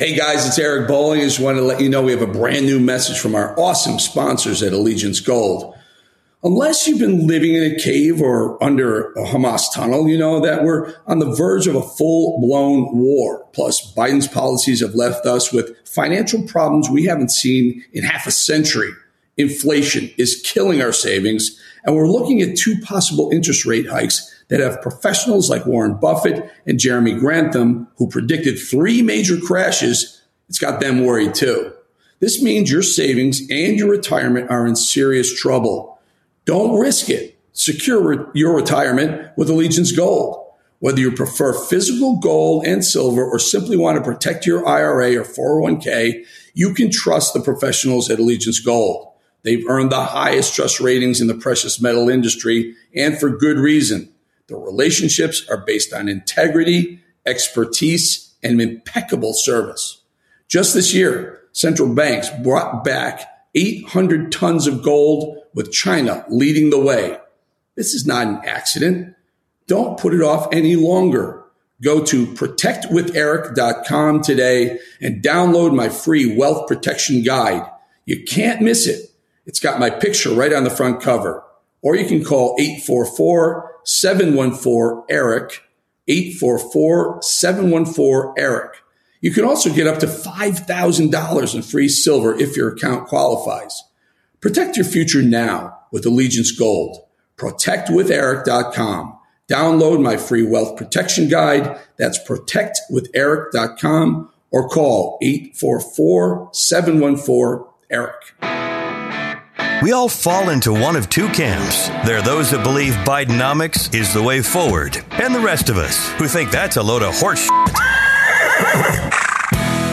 Hey guys, it's Eric Bolling. I just want to let you know we have a brand new message from our awesome sponsors at Allegiance Gold. Unless you've been living in a cave or under a Hamas tunnel, you know that we're on the verge of a full blown war. Plus, Biden's policies have left us with financial problems we haven't seen in half a century. Inflation is killing our savings, and we're looking at two possible interest rate hikes that have professionals like Warren Buffett and Jeremy Grantham, who predicted three major crashes, it's got them worried too. This means your savings and your retirement are in serious trouble. Don't risk it. Secure your retirement with Allegiance Gold. Whether you prefer physical gold and silver or simply want to protect your IRA or 401k, you can trust the professionals at Allegiance Gold. They've earned the highest trust ratings in the precious metal industry and for good reason. The relationships are based on integrity, expertise, and impeccable service. Just this year, central banks brought back 800 tons of gold with China leading the way. This is not an accident. Don't put it off any longer. Go to protectwitheric.com today and download my free wealth protection guide. You can't miss it. It's got my picture right on the front cover. Or you can call 844 714 Eric, 844 714 Eric. You can also get up to $5,000 in free silver if your account qualifies. Protect your future now with Allegiance Gold. ProtectWithEric.com. Download my free wealth protection guide. That's protectwitheric.com or call 844 714 Eric. We all fall into one of two camps. There are those that believe Bidenomics is the way forward, and the rest of us who think that's a load of horse.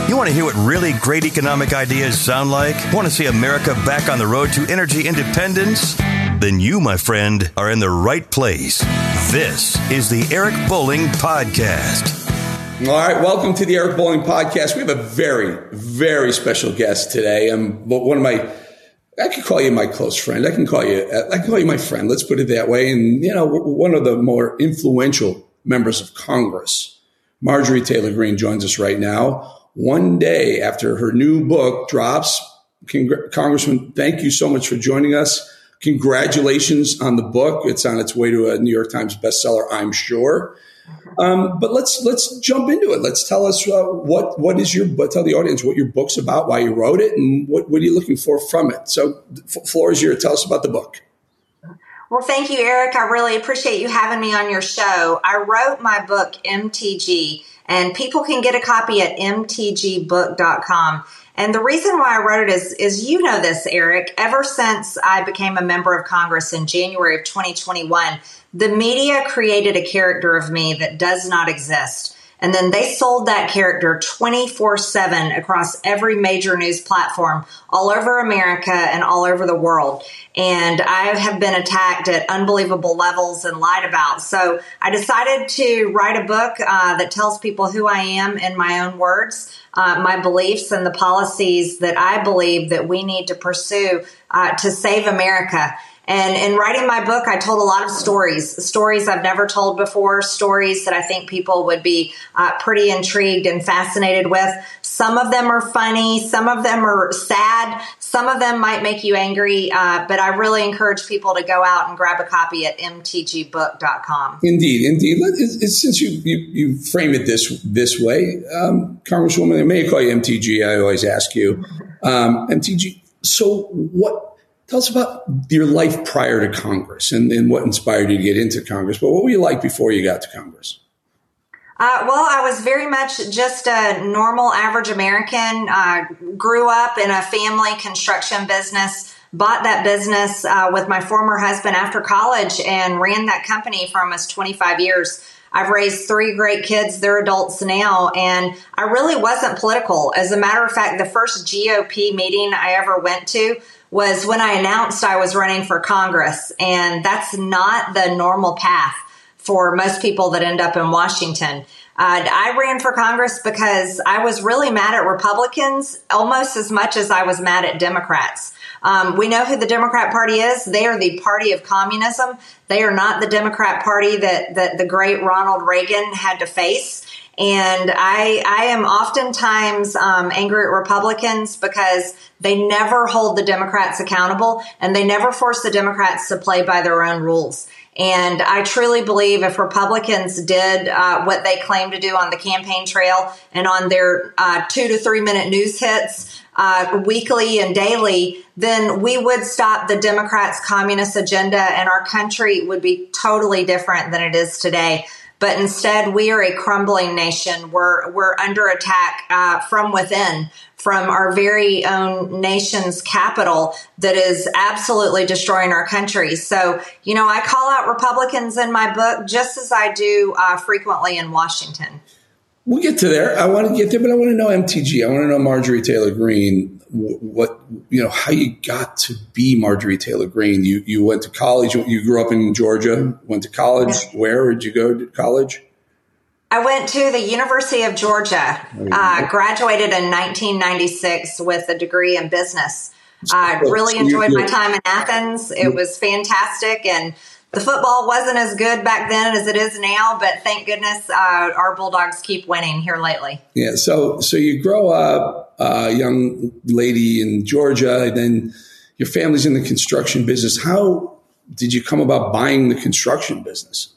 You want to hear what really great economic ideas sound like? Want to see America back on the road to energy independence? Then you, my friend, are in the right place. This is the Eric Bolling Podcast. All right, welcome to the Eric Bolling Podcast. We have a very, very special guest today. Um, one of my I can call you my close friend. I can call you, uh, I can call you my friend. Let's put it that way. And, you know, one of the more influential members of Congress, Marjorie Taylor Greene joins us right now. One day after her new book drops, Congr- Congressman, thank you so much for joining us. Congratulations on the book. It's on its way to a New York Times bestseller, I'm sure. Um, but let's let's jump into it. Let's tell us uh, what what is your tell the audience what your book's about, why you wrote it, and what what are you looking for from it. So, f- floor is yours. Tell us about the book. Well, thank you, Eric. I really appreciate you having me on your show. I wrote my book MTG, and people can get a copy at mtgbook.com. And the reason why I wrote it is, is you know this, Eric. Ever since I became a member of Congress in January of 2021, the media created a character of me that does not exist. And then they sold that character 24 7 across every major news platform all over America and all over the world. And I have been attacked at unbelievable levels and lied about. So I decided to write a book uh, that tells people who I am in my own words, uh, my beliefs, and the policies that I believe that we need to pursue uh, to save America. And in writing my book, I told a lot of stories, stories I've never told before, stories that I think people would be uh, pretty intrigued and fascinated with. Some of them are funny, some of them are sad, some of them might make you angry, uh, but I really encourage people to go out and grab a copy at mtgbook.com. Indeed, indeed. It's, it's, since you, you, you, frame it this this way, um, Congresswoman, I may call you MTG. I always ask you, um, MTG. So what? Tell us about your life prior to Congress and, and, what inspired you to get into Congress. But what were you like before you got to Congress? Uh, well, I was very much just a normal, average American. Uh, grew up in a family construction business. Bought that business uh, with my former husband after college and ran that company for almost 25 years. I've raised three great kids. They're adults now. And I really wasn't political. As a matter of fact, the first GOP meeting I ever went to was when I announced I was running for Congress. And that's not the normal path for most people that end up in Washington. Uh, I ran for Congress because I was really mad at Republicans almost as much as I was mad at Democrats. Um, we know who the Democrat Party is. They are the party of communism. They are not the Democrat Party that, that the great Ronald Reagan had to face. And I, I am oftentimes um, angry at Republicans because they never hold the Democrats accountable and they never force the Democrats to play by their own rules. And I truly believe if Republicans did uh, what they claim to do on the campaign trail and on their uh, two to three minute news hits uh, weekly and daily, then we would stop the Democrats' communist agenda and our country would be totally different than it is today. But instead, we are a crumbling nation. We're, we're under attack uh, from within from our very own nation's capital that is absolutely destroying our country. So, you know, I call out Republicans in my book just as I do uh, frequently in Washington. We'll get to there. I want to get there, but I want to know MTG. I want to know Marjorie Taylor Greene. What you know, how you got to be Marjorie Taylor Greene? You you went to college. You grew up in Georgia. Went to college. Where did you go to college? I went to the University of Georgia, uh, graduated in 1996 with a degree in business. I uh, really enjoyed my time in Athens. It was fantastic. And the football wasn't as good back then as it is now, but thank goodness uh, our Bulldogs keep winning here lately. Yeah. So, so you grow up, a uh, young lady in Georgia, and then your family's in the construction business. How did you come about buying the construction business?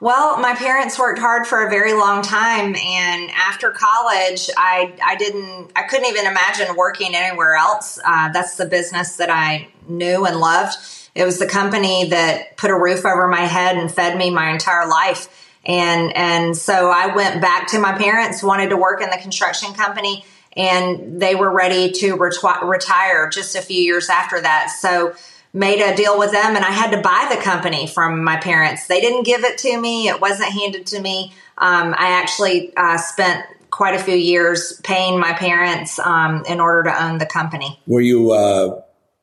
Well, my parents worked hard for a very long time, and after college, I I didn't I couldn't even imagine working anywhere else. Uh, that's the business that I knew and loved. It was the company that put a roof over my head and fed me my entire life. And and so I went back to my parents, wanted to work in the construction company, and they were ready to reti- retire just a few years after that. So made a deal with them and I had to buy the company from my parents. They didn't give it to me. It wasn't handed to me. Um, I actually uh, spent quite a few years paying my parents um, in order to own the company. Were you uh,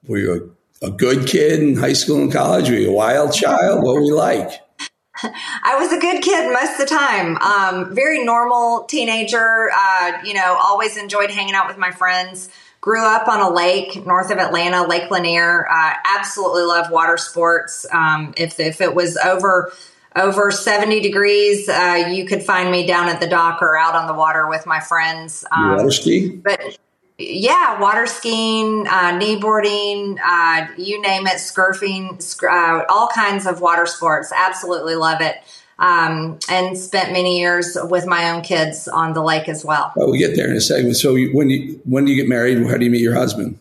were you a, good kid in high school and college? Were you a wild child? what were you like? I was a good kid most of the time. Um, very normal teenager. Uh, you know, always enjoyed hanging out with my friends. Grew up on a lake north of Atlanta, Lake Lanier. Uh, absolutely love water sports. Um, if, if it was over over 70 degrees, uh, you could find me down at the dock or out on the water with my friends. Um, water ski? But yeah, water skiing, uh, kneeboarding, uh, you name it, surfing, uh, all kinds of water sports. Absolutely love it um, and spent many years with my own kids on the lake as well. Well, we get there in a second. So when you when do you get married? How do you meet your husband?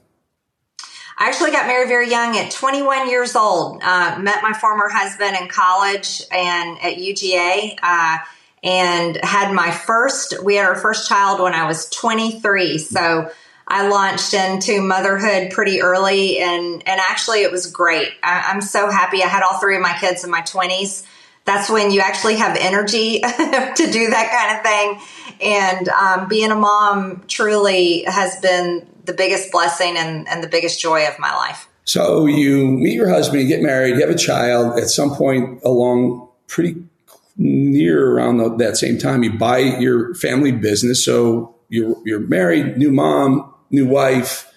I actually got married very young at 21 years old. Uh, met my former husband in college and at UGA, uh, and had my first. We had our first child when I was 23. So. I launched into motherhood pretty early and, and actually it was great. I, I'm so happy. I had all three of my kids in my 20s that's when you actually have energy to do that kind of thing. And um, being a mom truly has been the biggest blessing and, and the biggest joy of my life. So you meet your husband, you get married, you have a child. At some point along, pretty near around that same time, you buy your family business. So you're you're married, new mom, new wife,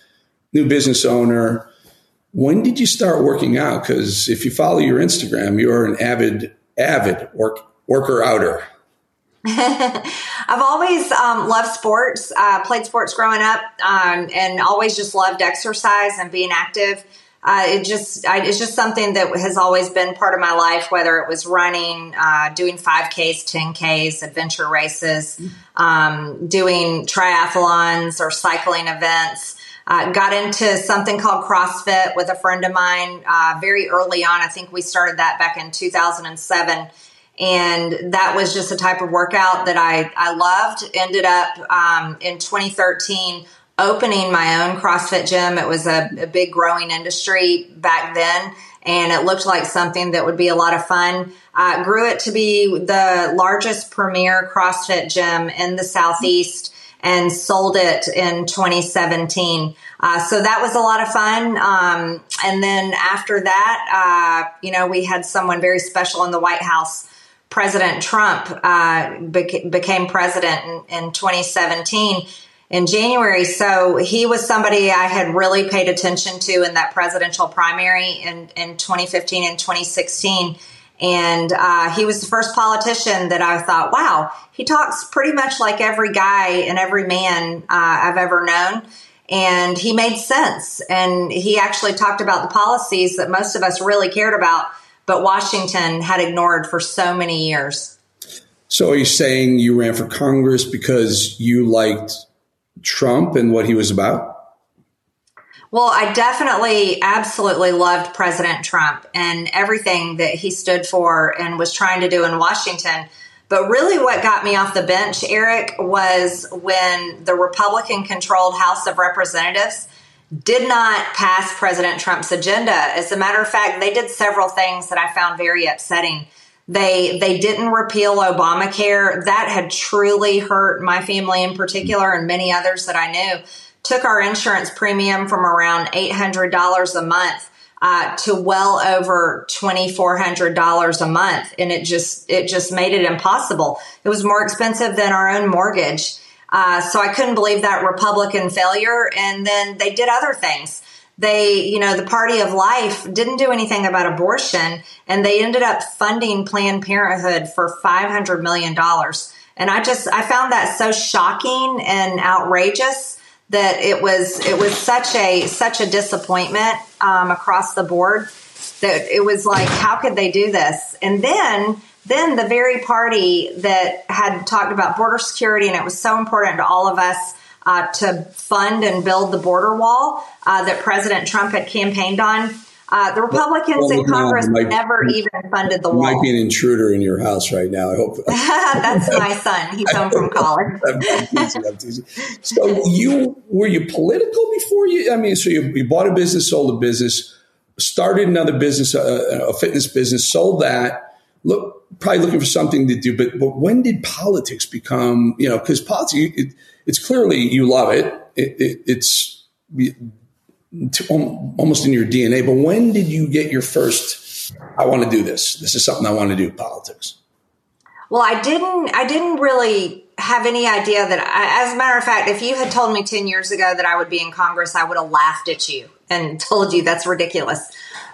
new business owner. When did you start working out? Because if you follow your Instagram, you're an avid avid work worker outer? I've always um, loved sports, uh, played sports growing up, um, and always just loved exercise and being active. Uh, it just I, it's just something that has always been part of my life. Whether it was running, uh, doing five Ks, ten Ks, adventure races, um, doing triathlons or cycling events. Uh, got into something called CrossFit with a friend of mine uh, very early on. I think we started that back in 2007. And that was just a type of workout that I, I loved. Ended up um, in 2013 opening my own CrossFit gym. It was a, a big growing industry back then and it looked like something that would be a lot of fun. Uh, grew it to be the largest premier CrossFit gym in the Southeast and sold it in 2017. Uh, so that was a lot of fun. Um, and then after that, uh, you know, we had someone very special in the White House. President Trump uh, beca- became president in, in 2017 in January. So he was somebody I had really paid attention to in that presidential primary in, in 2015 and 2016 And uh, he was the first politician that I thought, wow, he talks pretty much like every guy and every man uh, I've ever known. And he made sense. And he actually talked about the policies that most of us really cared about, but Washington had ignored for so many years. So are you saying you ran for Congress because you liked Trump and what he was about? Well, I definitely, absolutely loved President Trump and everything that he stood for and was trying to do in Washington. But really, what got me off the bench, Eric, was when the Republican controlled House of Representatives did not pass President Trump's agenda. As a matter of fact, they did several things that I found very upsetting. They they didn't repeal Obamacare. That had truly hurt my family in particular and many others that I knew took our insurance premium from around $800 a month uh, to well over $2,400 a month. And it just, it just made it impossible. It was more expensive than our own mortgage. Uh, so I couldn't believe that Republican failure. And then they did other things. They, you know, the party of life didn't do anything about abortion and they ended up funding Planned Parenthood for $500 million. And I just, I found that so shocking and outrageous that it was it was such a such a disappointment um, across the board that it was like how could they do this and then then the very party that had talked about border security and it was so important to all of us uh, to fund and build the border wall uh, that President Trump had campaigned on uh, the Republicans well, in Congress might, never even funded the wall. Might be an intruder in your house right now. I hope that's my son. He's home from college. so you were you political before you? I mean, so you, you bought a business, sold a business, started another business, a, a fitness business, sold that. Look, probably looking for something to do. But but when did politics become? You know, because politics, it, it's clearly you love it. it, it it's almost in your DNA. But when did you get your first? I want to do this. This is something I want to do. Politics. Well, I didn't. I didn't really have any idea that. I, as a matter of fact, if you had told me ten years ago that I would be in Congress, I would have laughed at you and told you that's ridiculous.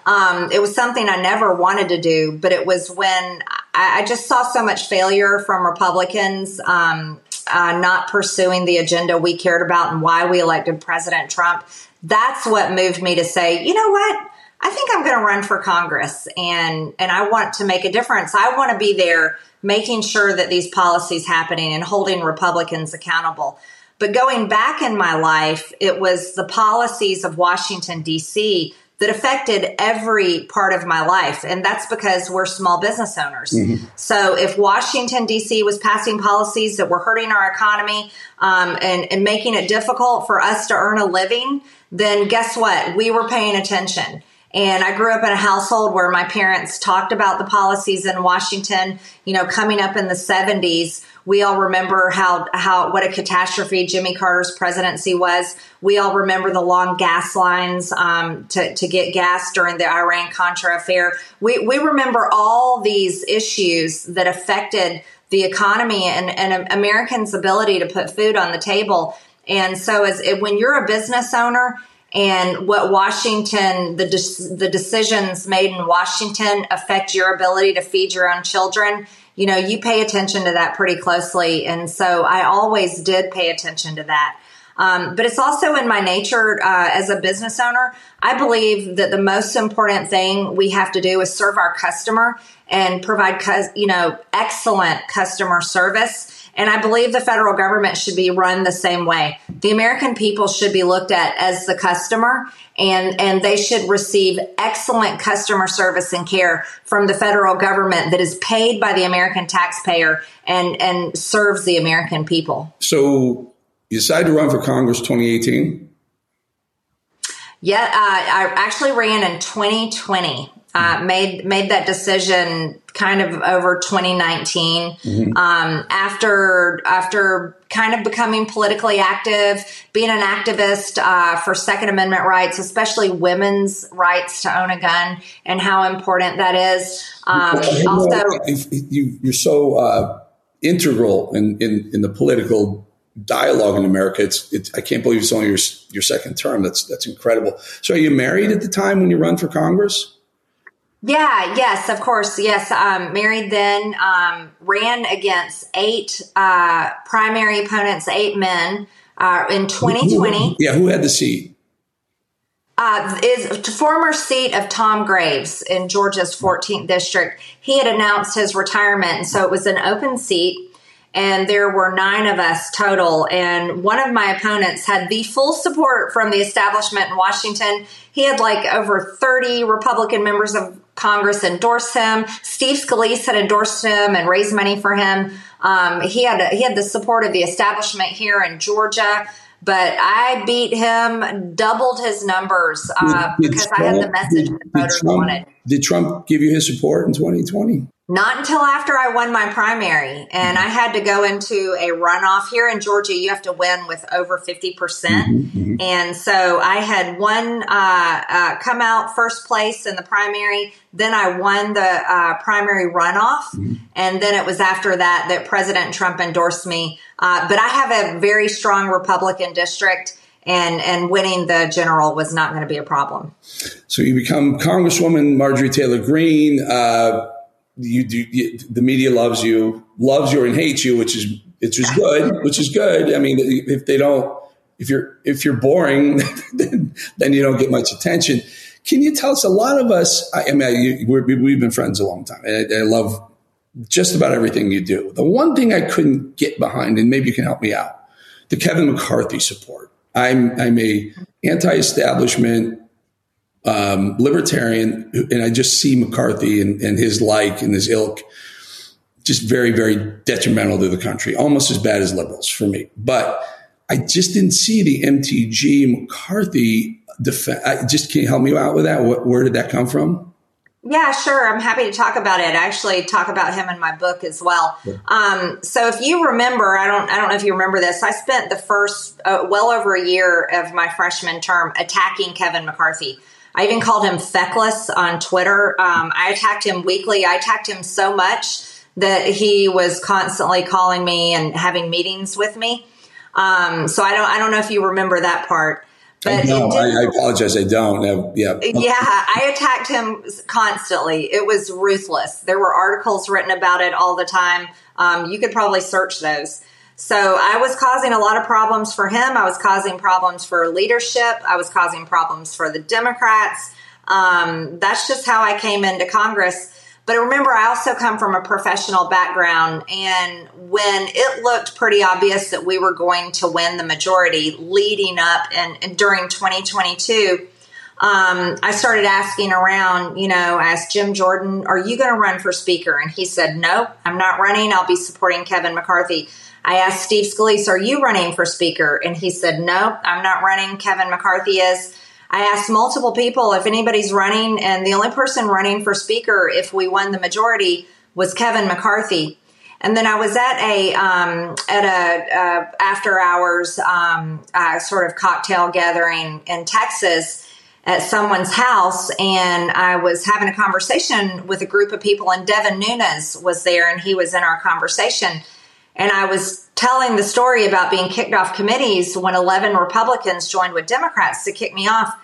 Um, it was something I never wanted to do, but it was when I, I just saw so much failure from Republicans um, uh, not pursuing the agenda we cared about and why we elected President Trump that's what moved me to say, you know what? I think I'm going to run for Congress and and I want to make a difference. I want to be there making sure that these policies happening and holding Republicans accountable. But going back in my life, it was the policies of Washington DC that affected every part of my life. And that's because we're small business owners. Mm-hmm. So if Washington, D.C. was passing policies that were hurting our economy um, and, and making it difficult for us to earn a living, then guess what? We were paying attention. And I grew up in a household where my parents talked about the policies in Washington. You know, coming up in the 70s, we all remember how, how, what a catastrophe Jimmy Carter's presidency was. We all remember the long gas lines um, to, to get gas during the Iran Contra affair. We, we remember all these issues that affected the economy and, and Americans' ability to put food on the table. And so, as when you're a business owner, and what Washington, the de- the decisions made in Washington affect your ability to feed your own children. You know, you pay attention to that pretty closely, and so I always did pay attention to that. Um, but it's also in my nature uh, as a business owner. I believe that the most important thing we have to do is serve our customer and provide, you know, excellent customer service and I believe the federal government should be run the same way. The American people should be looked at as the customer and, and they should receive excellent customer service and care from the federal government that is paid by the American taxpayer and, and serves the American people. So you decided to run for Congress 2018? Yeah, uh, I actually ran in 2020 uh, made made that decision kind of over 2019 mm-hmm. um, after after kind of becoming politically active, being an activist uh, for Second Amendment rights, especially women's rights to own a gun, and how important that is. Um, also, you, are so uh, integral in, in, in the political dialogue in America. It's, it's I can't believe it's only your your second term. That's that's incredible. So, are you married at the time when you run for Congress? Yeah, yes, of course. Yes, um, married then, um, ran against eight uh, primary opponents, eight men uh, in 2020. Who, yeah, who had the seat? Uh, is former seat of Tom Graves in Georgia's 14th district. He had announced his retirement, and so it was an open seat and there were nine of us total. And one of my opponents had the full support from the establishment in Washington. He had like over 30 Republican members of Congress endorsed him. Steve Scalise had endorsed him and raised money for him. Um, he had he had the support of the establishment here in Georgia, but I beat him, doubled his numbers uh, because Trump, I had the message that voters Trump, wanted. Did Trump give you his support in 2020? Not until after I won my primary, and I had to go into a runoff here in Georgia. You have to win with over fifty percent, mm-hmm, mm-hmm. and so I had one uh, uh, come out first place in the primary. Then I won the uh, primary runoff, mm-hmm. and then it was after that that President Trump endorsed me. Uh, but I have a very strong Republican district and and winning the general was not going to be a problem. So you become Congresswoman Marjorie Taylor Greene. Uh, you you, the media loves you, loves you and hates you, which is which is good, which is good. I mean, if they don't, if you're if you're boring, then, then you don't get much attention. Can you tell us? A lot of us, I, I mean, we have been friends a long time. I, I love just about everything you do. The one thing I couldn't get behind, and maybe you can help me out, the Kevin McCarthy support. I'm I'm a anti-establishment um, libertarian, and I just see McCarthy and, and his like and his ilk just very, very detrimental to the country, almost as bad as liberals for me. But I just didn't see the MTG McCarthy defense. I just can you help me out with that? What, where did that come from? Yeah, sure. I'm happy to talk about it. I actually talk about him in my book as well. Um, so if you remember, I don't, I don't know if you remember this. I spent the first uh, well over a year of my freshman term attacking Kevin McCarthy. I even called him feckless on Twitter. Um, I attacked him weekly. I attacked him so much that he was constantly calling me and having meetings with me. Um, so I don't, I don't know if you remember that part. But no, I, I, apologize. I don't. Yeah. Yeah. I attacked him constantly. It was ruthless. There were articles written about it all the time. Um, you could probably search those. So I was causing a lot of problems for him. I was causing problems for leadership. I was causing problems for the Democrats. Um, that's just how I came into Congress. But remember, I also come from a professional background. And when it looked pretty obvious that we were going to win the majority leading up and, and during 2022, um, I started asking around, you know, asked Jim Jordan, are you going to run for speaker? And he said, no, I'm not running. I'll be supporting Kevin McCarthy. I asked Steve Scalise, are you running for speaker? And he said, no, I'm not running. Kevin McCarthy is. I asked multiple people if anybody's running, and the only person running for speaker, if we won the majority, was Kevin McCarthy. And then I was at a um, at a after hours um, uh, sort of cocktail gathering in Texas at someone's house, and I was having a conversation with a group of people, and Devin Nunes was there, and he was in our conversation. And I was telling the story about being kicked off committees when 11 Republicans joined with Democrats to kick me off.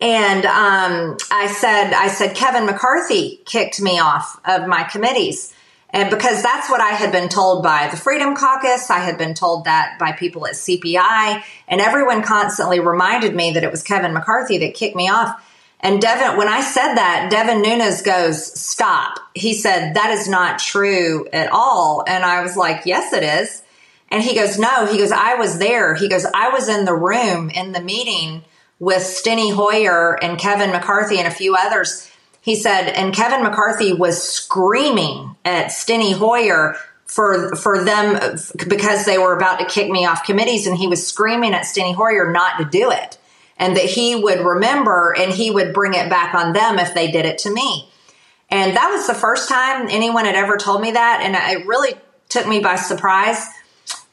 And um, I said, I said, Kevin McCarthy kicked me off of my committees. And because that's what I had been told by the Freedom Caucus, I had been told that by people at CPI, and everyone constantly reminded me that it was Kevin McCarthy that kicked me off. And Devin, when I said that, Devin Nunes goes, stop. He said, that is not true at all. And I was like, yes, it is. And he goes, no, he goes, I was there. He goes, I was in the room in the meeting with Steny Hoyer and Kevin McCarthy and a few others. He said, and Kevin McCarthy was screaming at Steny Hoyer for for them because they were about to kick me off committees, and he was screaming at Steny Hoyer not to do it and that he would remember and he would bring it back on them if they did it to me. And that was the first time anyone had ever told me that. And it really took me by surprise.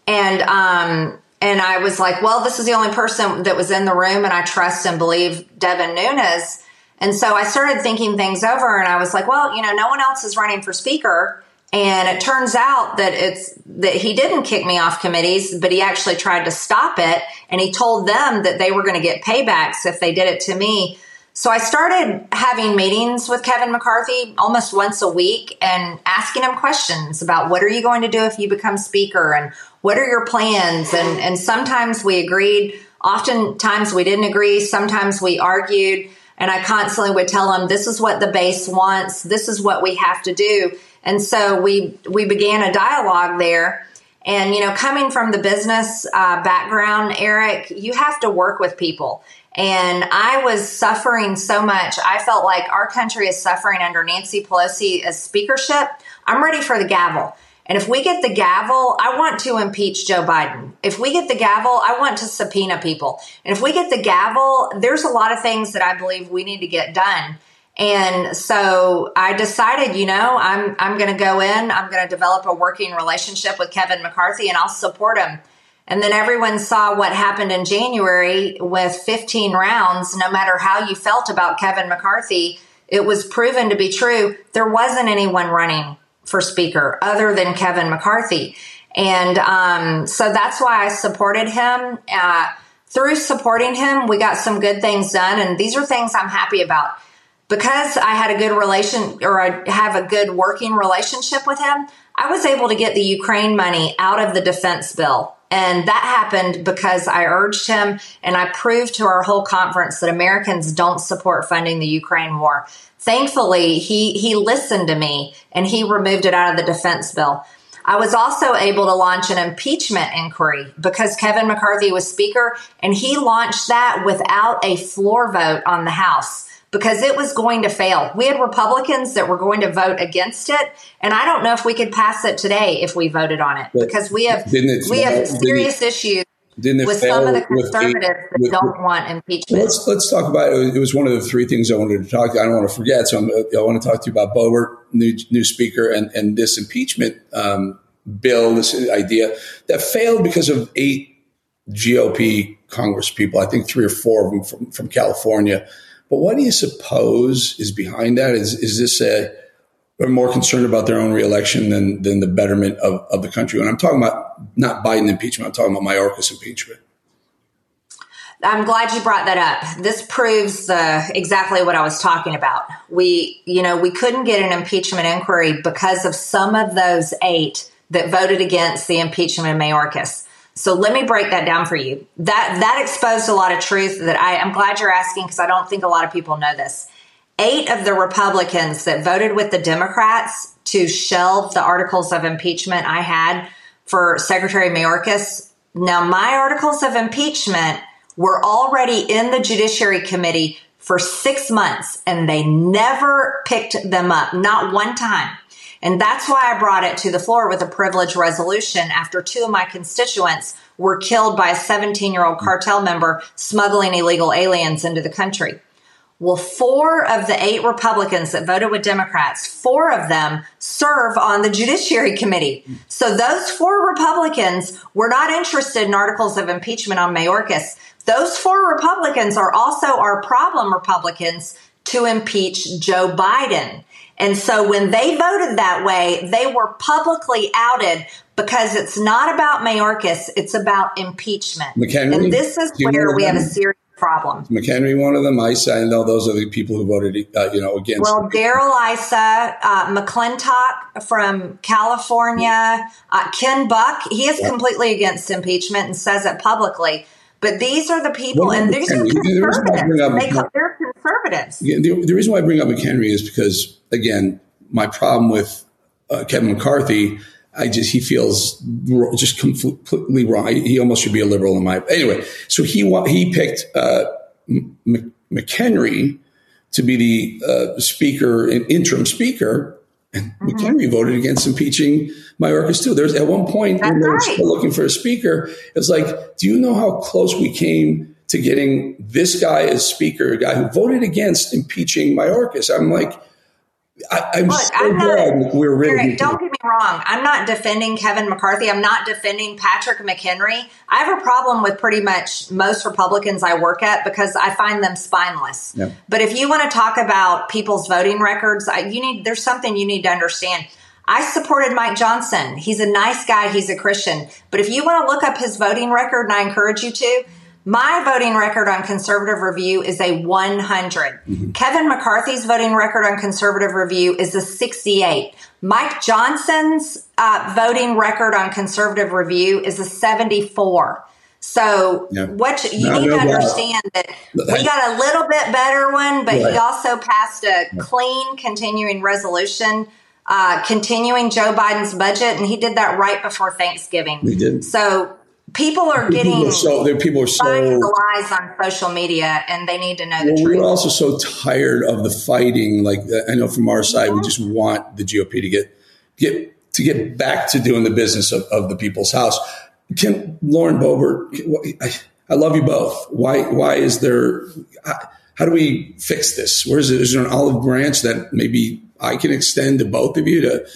And, um, and I was like, well, this is the only person that was in the room and I trust and believe Devin Nunes. And so I started thinking things over and I was like, well, you know, no one else is running for speaker. And it turns out that it's that he didn't kick me off committees, but he actually tried to stop it. And he told them that they were going to get paybacks if they did it to me. So I started having meetings with Kevin McCarthy almost once a week and asking him questions about what are you going to do if you become speaker and what are your plans? And, and sometimes we agreed. Oftentimes we didn't agree. Sometimes we argued. And I constantly would tell him, this is what the base wants. This is what we have to do. And so we, we began a dialogue there. And, you know, coming from the business uh, background, Eric, you have to work with people. And I was suffering so much. I felt like our country is suffering under Nancy Pelosi as speakership. I'm ready for the gavel. And if we get the gavel, I want to impeach Joe Biden. If we get the gavel, I want to subpoena people. And if we get the gavel, there's a lot of things that I believe we need to get done. And so I decided, you know, I'm I'm going to go in, I'm going to develop a working relationship with Kevin McCarthy and I'll support him and then everyone saw what happened in January with 15 rounds. No matter how you felt about Kevin McCarthy, it was proven to be true. There wasn't anyone running for speaker other than Kevin McCarthy. And um, so that's why I supported him. Uh, through supporting him, we got some good things done. And these are things I'm happy about. Because I had a good relation or I have a good working relationship with him, I was able to get the Ukraine money out of the defense bill and that happened because I urged him and I proved to our whole conference that Americans don't support funding the Ukraine war. Thankfully, he, he listened to me and he removed it out of the defense bill. I was also able to launch an impeachment inquiry because Kevin McCarthy was speaker and he launched that without a floor vote on the House because it was going to fail. We had Republicans that were going to vote against it, and I don't know if we could pass it today if we voted on it but because we have we have serious issues with some of the conservatives that with, don't want impeachment. Let's let's talk about it. It was one of the three things I wanted to talk. I don't want to forget, so I'm, i want to talk to you about Boebert, new new speaker, and and this impeachment um, bill, this idea that failed because of eight GOP Congress people. I think three or four of them from, from California but what do you suppose is behind that? Is is this a they're more concerned about their own reelection than than the betterment of, of the country? And I'm talking about not Biden impeachment. I'm talking about Mayorkas impeachment. I'm glad you brought that up. This proves the, exactly what I was talking about. We, you know, we couldn't get an impeachment inquiry because of some of those eight that voted against the impeachment of Mayorkas. So let me break that down for you. That that exposed a lot of truth that I, I'm glad you're asking because I don't think a lot of people know this. Eight of the Republicans that voted with the Democrats to shelve the articles of impeachment I had for Secretary Mayorkas. Now, my articles of impeachment were already in the Judiciary Committee for six months and they never picked them up, not one time. And that's why I brought it to the floor with a privilege resolution after two of my constituents were killed by a 17 year old cartel member smuggling illegal aliens into the country. Well, four of the eight Republicans that voted with Democrats, four of them serve on the Judiciary Committee. So those four Republicans were not interested in articles of impeachment on Mayorkas. Those four Republicans are also our problem Republicans to impeach Joe Biden. And so when they voted that way, they were publicly outed because it's not about Mayorkas, it's about impeachment. McHenry, and this is where we have a serious problem. McHenry, one of them. I, I know those are the people who voted, uh, you know, against. Well, Darrell Issa, uh, McClintock from California, uh, Ken Buck, he is yeah. completely against impeachment and says it publicly. But these are the people, well, and these are conservatives. They, are conservatives. The, the, reason why I bring up McHenry is because, again, my problem with uh, Kevin McCarthy, I just he feels just completely wrong. He almost should be a liberal in my anyway. So he he picked uh, McHenry to be the uh, speaker, interim speaker, and mm-hmm. McHenry voted against impeaching Mayorkas too. There's at one point That's when they were right. still looking for a speaker. It's like, do you know how close we came to getting this guy as speaker, a guy who voted against impeaching Mayorkas? I'm like, I, am so I'm not, we're really. Eric, don't get me wrong. I'm not defending Kevin McCarthy. I'm not defending Patrick McHenry. I have a problem with pretty much most Republicans I work at because I find them spineless. Yeah. But if you want to talk about people's voting records, you need there's something you need to understand. I supported Mike Johnson. He's a nice guy. He's a Christian. But if you want to look up his voting record, and I encourage you to, My voting record on conservative review is a 100. Mm-hmm. Kevin McCarthy's voting record on conservative review is a 68. Mike Johnson's uh, voting record on conservative review is a 74. So yeah. what you, you need to understand that we got a little bit better one, but right. he also passed a clean continuing resolution uh, continuing Joe Biden's budget, and he did that right before Thanksgiving. He did. So people are getting people are so people are so the lies on social media, and they need to know well, the truth. We're also so tired of the fighting. Like uh, I know from our mm-hmm. side, we just want the GOP to get get to get back to doing the business of, of the people's house. Can Lauren Boebert? I, I love you both. Why? Why is there? How do we fix this? Where is it? Is there an olive branch that maybe I can extend to both of you to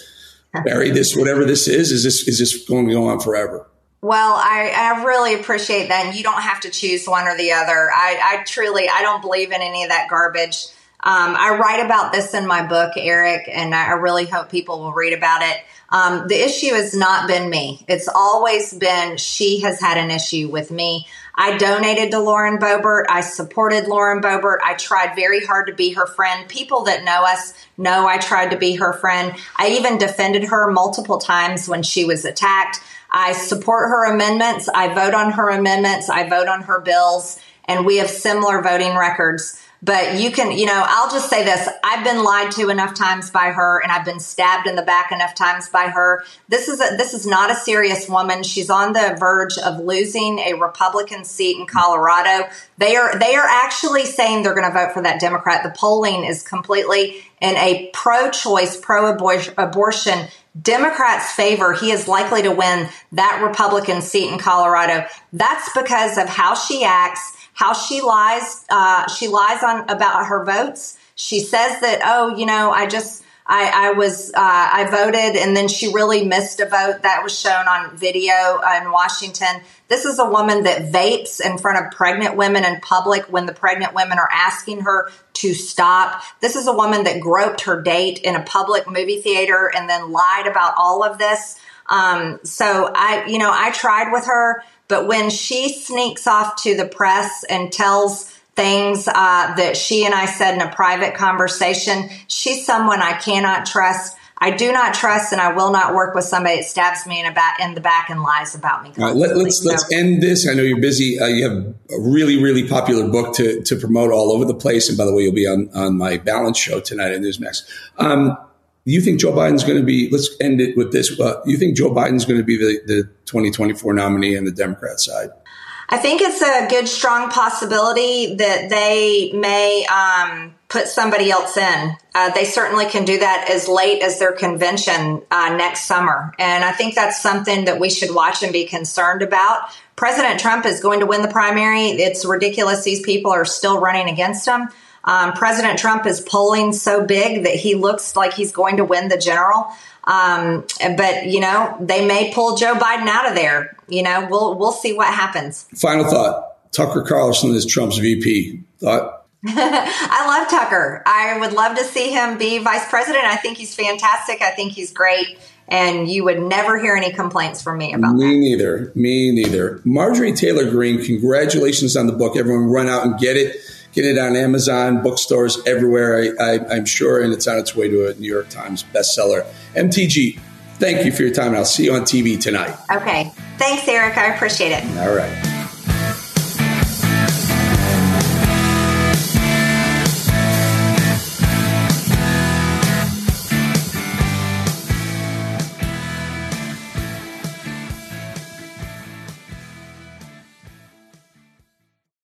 bury this, whatever this is? Is this is this going to go on forever? Well, I, I really appreciate that. And you don't have to choose one or the other. I, I truly, I don't believe in any of that garbage. Um, I write about this in my book, Eric, and I really hope people will read about it. Um, the issue has not been me. It's always been she has had an issue with me. I donated to Lauren Boebert. I supported Lauren Boebert. I tried very hard to be her friend. People that know us know I tried to be her friend. I even defended her multiple times when she was attacked. I support her amendments. I vote on her amendments. I vote on her bills. And we have similar voting records. But you can, you know, I'll just say this. I've been lied to enough times by her and I've been stabbed in the back enough times by her. This is a, this is not a serious woman. She's on the verge of losing a Republican seat in Colorado. They are they are actually saying they're going to vote for that Democrat. The polling is completely in a pro-choice, pro-abortion Democrats favor he is likely to win that Republican seat in Colorado. That's because of how she acts how she lies. Uh, she lies on about her votes. She says that, oh, you know, I just, I, I was, uh, I voted and then she really missed a vote that was shown on video in Washington. This is a woman that vapes in front of pregnant women in public when the pregnant women are asking her to stop. This is a woman that groped her date in a public movie theater and then lied about all of this. Um, so I, you know, I tried with her. But when she sneaks off to the press and tells things uh, that she and I said in a private conversation, she's someone I cannot trust. I do not trust, and I will not work with somebody that stabs me in, a back, in the back and lies about me. All right, let, us let's, let's end this. I know you're busy. Uh, you have a really really popular book to to promote all over the place. And by the way, you'll be on on my balance show tonight at Newsmax. Um, you think Joe Biden's going to be, let's end it with this. Uh, you think Joe Biden's going to be the, the 2024 nominee on the Democrat side? I think it's a good, strong possibility that they may um, put somebody else in. Uh, they certainly can do that as late as their convention uh, next summer. And I think that's something that we should watch and be concerned about. President Trump is going to win the primary. It's ridiculous these people are still running against him. Um, President Trump is polling so big that he looks like he's going to win the general. Um, but you know, they may pull Joe Biden out of there. You know, we'll we'll see what happens. Final thought: Tucker Carlson is Trump's VP. Thought. I love Tucker. I would love to see him be vice president. I think he's fantastic. I think he's great. And you would never hear any complaints from me about me that. Me neither. Me neither. Marjorie Taylor Greene, congratulations on the book. Everyone run out and get it. Get it on Amazon, bookstores everywhere, I, am sure, and it's on its way to a New York Times bestseller. MTG, thank you for your time, and I'll see you on TV tonight. Okay. Thanks, Eric. I appreciate it. All right.